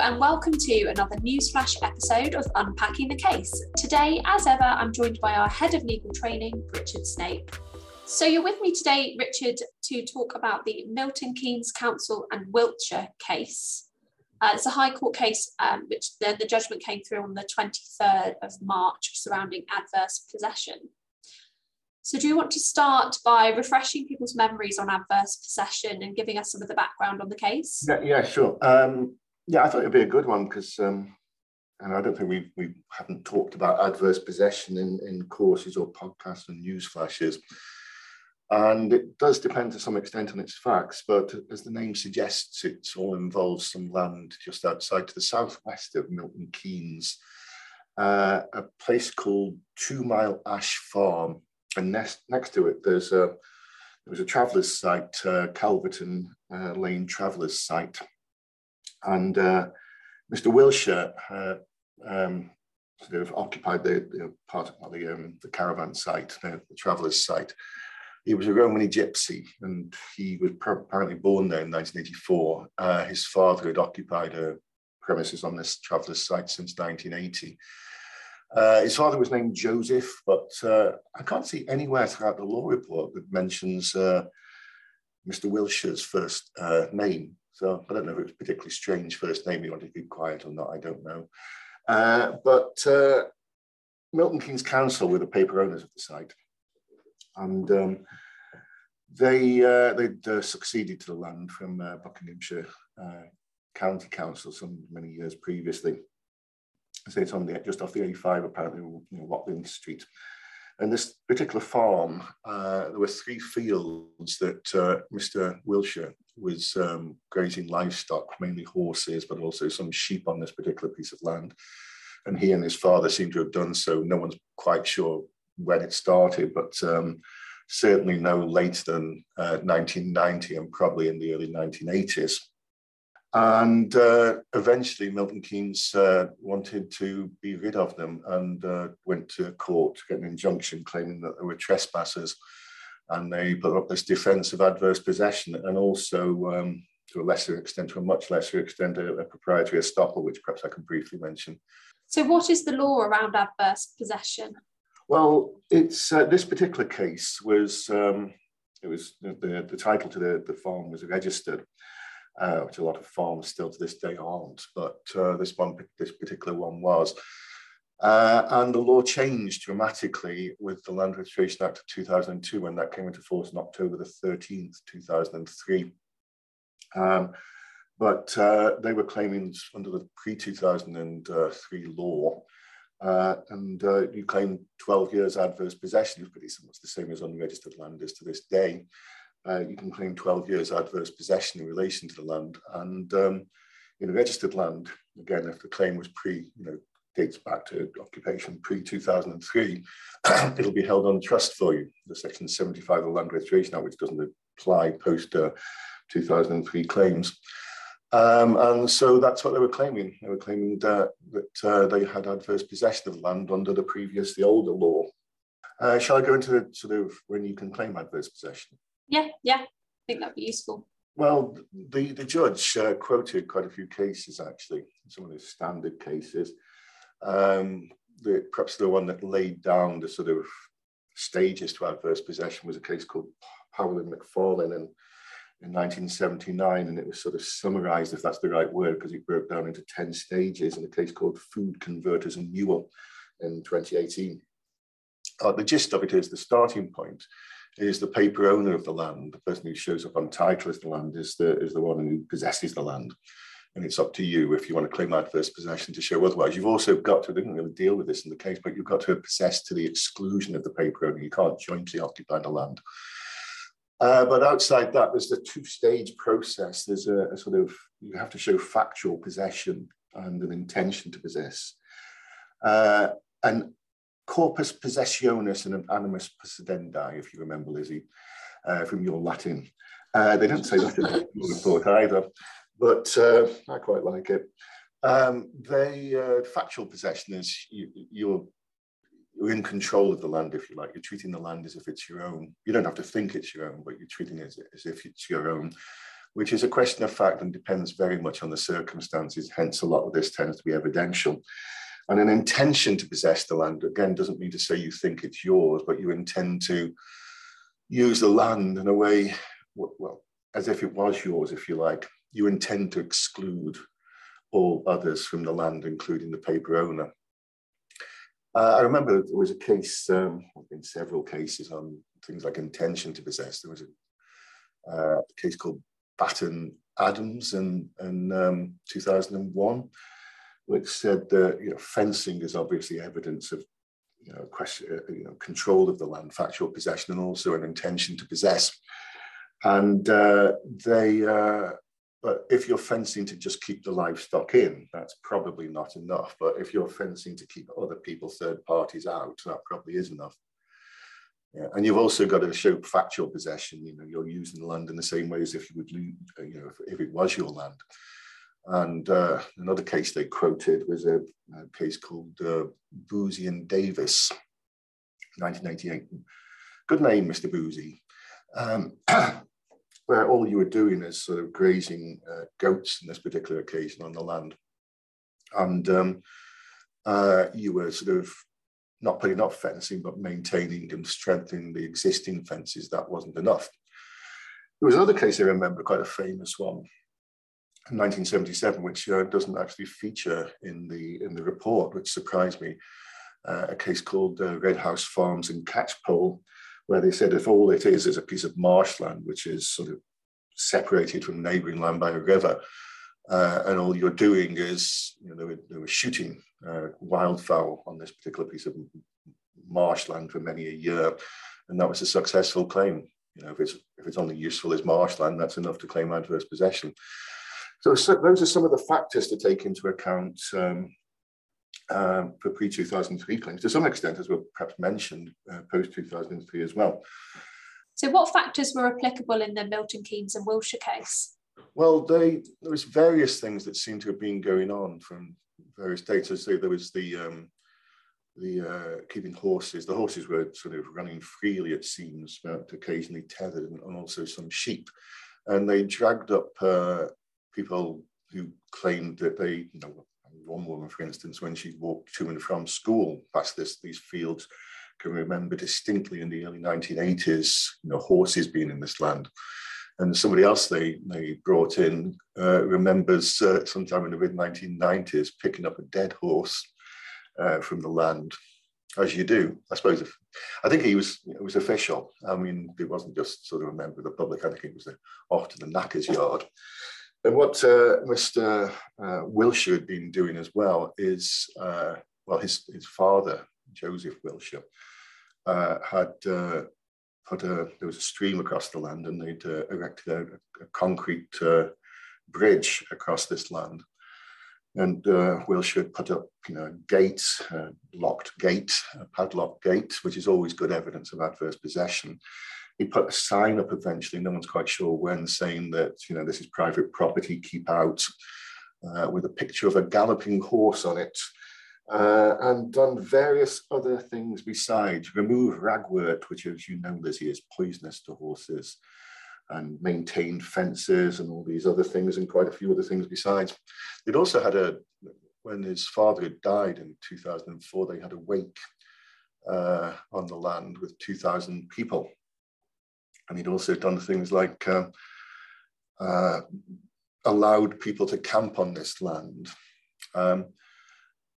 and welcome to another Newsflash episode of Unpacking the Case. Today, as ever, I'm joined by our head of legal training, Richard Snape. So, you're with me today, Richard, to talk about the Milton Keynes Council and Wilsher case. Uh, it's a High Court case um, which the, the judgment came through on the 23rd of March surrounding adverse possession. So, do you want to start by refreshing people's memories on adverse possession and giving us some of the background on the case? Yeah, yeah sure. Um, yeah, I thought it'd be a good one because, um, and I don't think we we haven't talked about adverse possession in, in courses or podcasts and news flashes. And it does depend to some extent on its facts, but as the name suggests, it all involves some land just outside to the southwest of Milton Keynes, uh, a place called Two Mile Ash Farm and next, next to it, there's a there was a traveller's site, uh, Calverton uh, Lane Traveller's site, and uh, Mr. Wilsher uh, um, sort of occupied the, the part of the um, the caravan site, the, the travellers site. He was a Romany gypsy, and he was apparently born there in 1984. Uh, his father had occupied a premises on this traveller's site since 1980. Uh, his father was named Joseph, but uh, I can't see anywhere throughout the law report that mentions uh, Mr. Wilsher's first uh, name. So I don't know if it was particularly strange first name. He wanted to keep quiet or not. I don't know. Uh, but uh, Milton Keynes Council were the paper owners of the site, and um, they they succeeded to the land from Buckinghamshire County Council some many years previously. So it's on the just off the A5, apparently, you know, Watling Street. And this particular farm, uh, there were three fields that uh, Mr. Wilsher was um, grazing livestock, mainly horses, but also some sheep on this particular piece of land. And he and his father seem to have done so. No one's quite sure when it started, but um, certainly no later than uh, 1990 and probably in the early 1980s. And uh, eventually, Milton Keynes uh, wanted to be rid of them and uh, went to court to get an injunction claiming that they were trespassers. And they put up this defence of adverse possession and also, um, to a lesser extent, to a much lesser extent, a, a proprietary estoppel, which perhaps I can briefly mention. So, what is the law around adverse possession? Well, it's uh, this particular case was um, it was the, the title to the, the farm was registered uh, which a lot of farms still to this day aren't, but uh, this one, this particular one was. Uh, and the law changed dramatically with the Land Registration Act of 2002 when that came into force on October the 13th, 2003. Um, but uh, they were claiming under the pre-2003 law, uh, and uh, you claim 12 years adverse possession, it's pretty much the same as unregistered land is to this day uh, you can claim 12 years adverse possession in relation to the land. And um, in registered land, again, if the claim was pre, you know, dates back to occupation pre 2003, it'll be held on trust for you. The section 75 of the Land Registration Act, which doesn't apply post uh, 2003 claims. Um, and so that's what they were claiming. They were claiming that, that uh, they had adverse possession of land under the previous, the older law. Uh, shall I go into the sort of when you can claim adverse possession? Yeah, yeah, I think that'd be useful. Well, the, the judge uh, quoted quite a few cases actually, some of the standard cases. Um, the, perhaps the one that laid down the sort of stages to adverse possession was a case called Powell and McFarlane in, in 1979, and it was sort of summarized, if that's the right word, because it broke down into 10 stages in a case called Food Converters and Newell in 2018. Uh, the gist of it is the starting point is the paper owner of the land. The person who shows up on title as the land is the, is the one who possesses the land. And it's up to you if you want to claim adverse possession to show otherwise. You've also got to, I didn't really deal with this in the case, but you've got to possess to the exclusion of the paper owner. You can't jointly occupy the land. Uh, but outside that, there's the two-stage process. There's a, a, sort of, you have to show factual possession and an intention to possess. Uh, and corpus possessionis and animus possidendi, if you remember, Lizzie, uh, from your Latin. Uh, they don't say that in the either, but uh, I quite like it. Um, the uh, factual possession is you, you're, you're in control of the land, if you like. You're treating the land as if it's your own. You don't have to think it's your own, but you're treating it as, as if it's your own. which is a question of fact and depends very much on the circumstances. Hence, a lot of this tends to be evidential. And an intention to possess the land, again, doesn't mean to say you think it's yours, but you intend to use the land in a way, well, as if it was yours, if you like. You intend to exclude all others from the land, including the paper owner. Uh, I remember there was a case, um, in several cases on things like intention to possess. There was a, uh, case called Batt and Adams in, in um, 2001, which said that you know, fencing is obviously evidence of you know, question, uh, you know, control of the land, factual possession, and also an intention to possess. And uh, they, uh, but if you're fencing to just keep the livestock in, that's probably not enough. But if you're fencing to keep other people, third parties out, that probably is enough. Yeah. And you've also got to show factual possession. You know, you're using the land in the same way as if you would, uh, you know, if, if it was your land. And uh, another case they quoted was a, a case called uh, Boosey and Davis, 1998. Good name, Mr. Boosey. Um, where all you were doing is sort of grazing uh, goats in this particular occasion on the land. And um, uh, you were sort of not putting up fencing, but maintaining and strengthening the existing fences. That wasn't enough. There was another case I remember, quite a famous one, 1977, which uh, doesn't actually feature in the in the report, which surprised me. Uh, a case called uh, Red House Farms in Catchpole, where they said if all it is is a piece of marshland, which is sort of separated from neighbouring land by a river, uh, and all you're doing is, you know, they were, they were shooting uh, wildfowl on this particular piece of marshland for many a year, and that was a successful claim. You know, if it's if it's only useful as marshland, that's enough to claim adverse possession. So, so those are some of the factors to take into account um, uh, for pre-2003 claims. To some extent, as we perhaps mentioned, uh, post-2003 as well. So what factors were applicable in the Milton Keynes and Wilsher case? Well, they, there was various things that seem to have been going on from various data. So there was the um, the uh, keeping horses. The horses were sort of running freely, it seems, but occasionally tethered, and, and also some sheep. And they dragged up uh, people who claimed that they, you know, one woman, for instance, when she walked to and from school past this, these fields, can remember distinctly in the early 1980s, you know, horses being in this land. And somebody else they, they brought in uh, remembers uh, sometime in the mid 1990s picking up a dead horse uh, from the land, as you do. I suppose if, I think he was it was official. I mean, it wasn't just sort of a member of the public. I think he was off to the knacker's yard. And what uh, Mr. Uh, Wilsher had been doing as well is, uh, well, his, his father, Joseph Wilsher, uh, had uh, put a, there was a stream across the land and they'd uh, erected a, a concrete bridge across this land. And Wilsher had put up, you know, gates, locked gate, a padlocked gate, which is always good evidence of adverse possession he put a sign up eventually, no one's quite sure when, saying that, you know, this is private property, keep out, uh, with a picture of a galloping horse on it. Uh, and done various other things besides. Remove ragwort, which, as you know, Lizzie, is poisonous to horses, and maintained fences and all these other things, and quite a few other things besides. They'd also had a, when his father had died in 2004, they had a wake uh, on the land with 2,000 people and he'd also done things like uh, uh, allowed people to camp on this land. Um,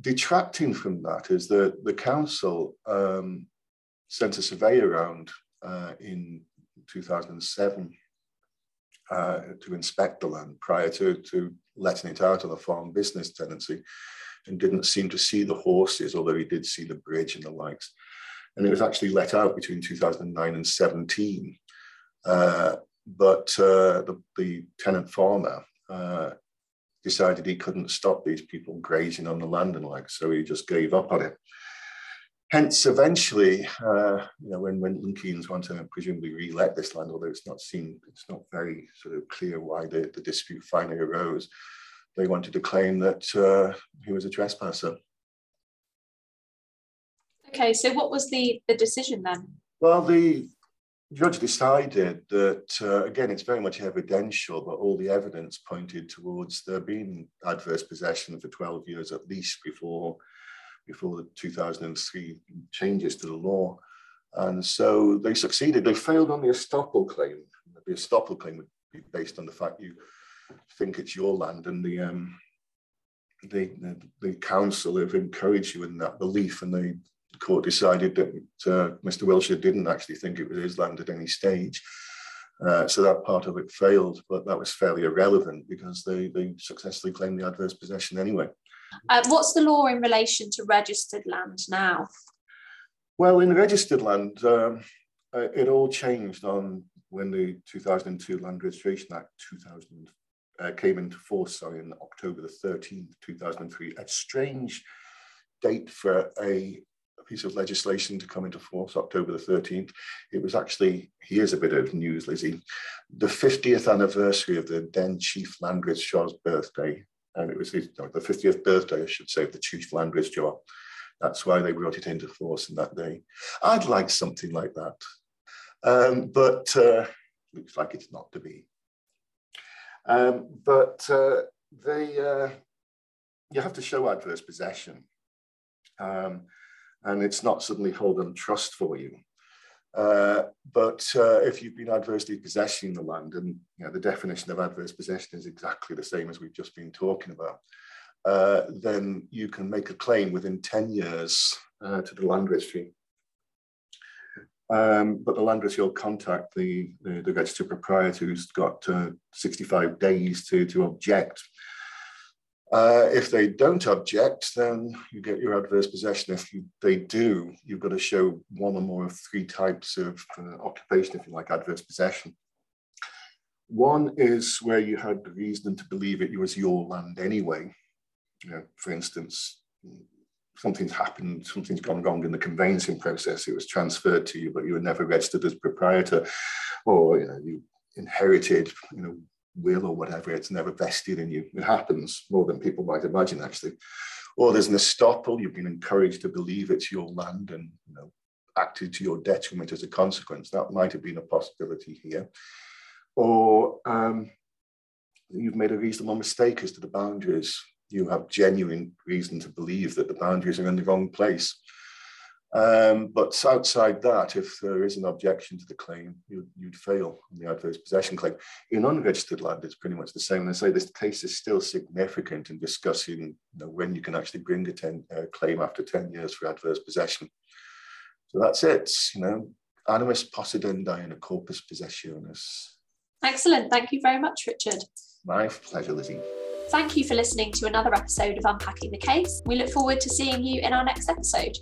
detracting from that is that the council um, sent a survey around uh, in 2007 uh, to inspect the land prior to, to letting it out on a farm business tenancy and didn't seem to see the horses, although he did see the bridge and the likes. And it was actually let out between 2009 and 17. Uh, but uh, the, the, tenant farmer uh, decided he couldn't stop these people grazing on the land and like, so he just gave up on it. Hence, eventually, uh, you know, when, when Milton Keynes want to presumably re-let this land, although it's not seen, it's not very sort of clear why the, the dispute finally arose, they wanted to claim that uh, he was a trespasser. Okay, so what was the, the decision then? Well, the judge decided that, uh, again, it's very much evidential, but all the evidence pointed towards there being adverse possession for 12 years at least before, before the 2003 changes to the law. And so they succeeded. They failed on the estoppel claim. The estoppel claim would be based on the fact you think it's your land and the um, the, the, the council have encouraged you in that belief and the court decided that uh, Mr. Wilsher didn't actually think it was his land at any stage. Uh, so that part of it failed, but that was fairly irrelevant because they, they successfully claimed the adverse possession anyway. Uh, what's the law in relation to registered land now? Well, in registered land, um, uh, it all changed on when the 2002 Land Registration Act 2000 uh, came into force, sorry, in October the 13th, 2003. A strange date for a, piece of legislation to come into force, October the 13th. It was actually, here's a bit of news, Lizzie, the 50th anniversary of the then Chief Land Registrar's birthday. And it was his, no, the 50th birthday, I should say, of the Chief Land Registrar. That's why they brought it into force in that day. I'd like something like that. Um, but uh, looks like it's not to be. Um, but uh, they, uh, you have to show adverse possession. Um, and it's not suddenly hold on trust for you. Uh, but uh, if you've been adversely possessing the land, and you know, the definition of adverse possession is exactly the same as we've just been talking about, uh, then you can make a claim within 10 years uh, to the land registry um, but the land registry will contact the, the, the registered proprietor who's got uh, 65 days to, to object. Uh, if they don't object, then you get your adverse possession. If you, they do, you've got to show one or more of three types of uh, occupation, if you like, adverse possession. One is where you had reason to believe it was your land anyway. You know, for instance, something's happened, something's gone wrong in the conveyancing process. It was transferred to you, but you were never registered as proprietor, or you know, you inherited, you know, will or whatever. It's never vested in you. It happens more than people might imagine, actually. Or there's an estoppel. You've been encouraged to believe it's your land, and you know, acted to your detriment as a consequence. That might have been a possibility here. Or um, you've made a reasonable mistake as to the boundaries you have genuine reason to believe that the boundaries are in the wrong place. Um, but outside that, if there is an objection to the claim, you'd, you'd, fail on the adverse possession claim. In unregistered land, it's pretty much the same. And I say this case is still significant in discussing you know, when you can actually bring a ten, uh, claim after 10 years for adverse possession. So that's it, you know, animus possidendi in a corpus possessionis. Excellent. Thank you very much, Richard. My pleasure, Lizzie. Thank you for listening to another episode of Unpacking the Case. We look forward to seeing you in our next episode.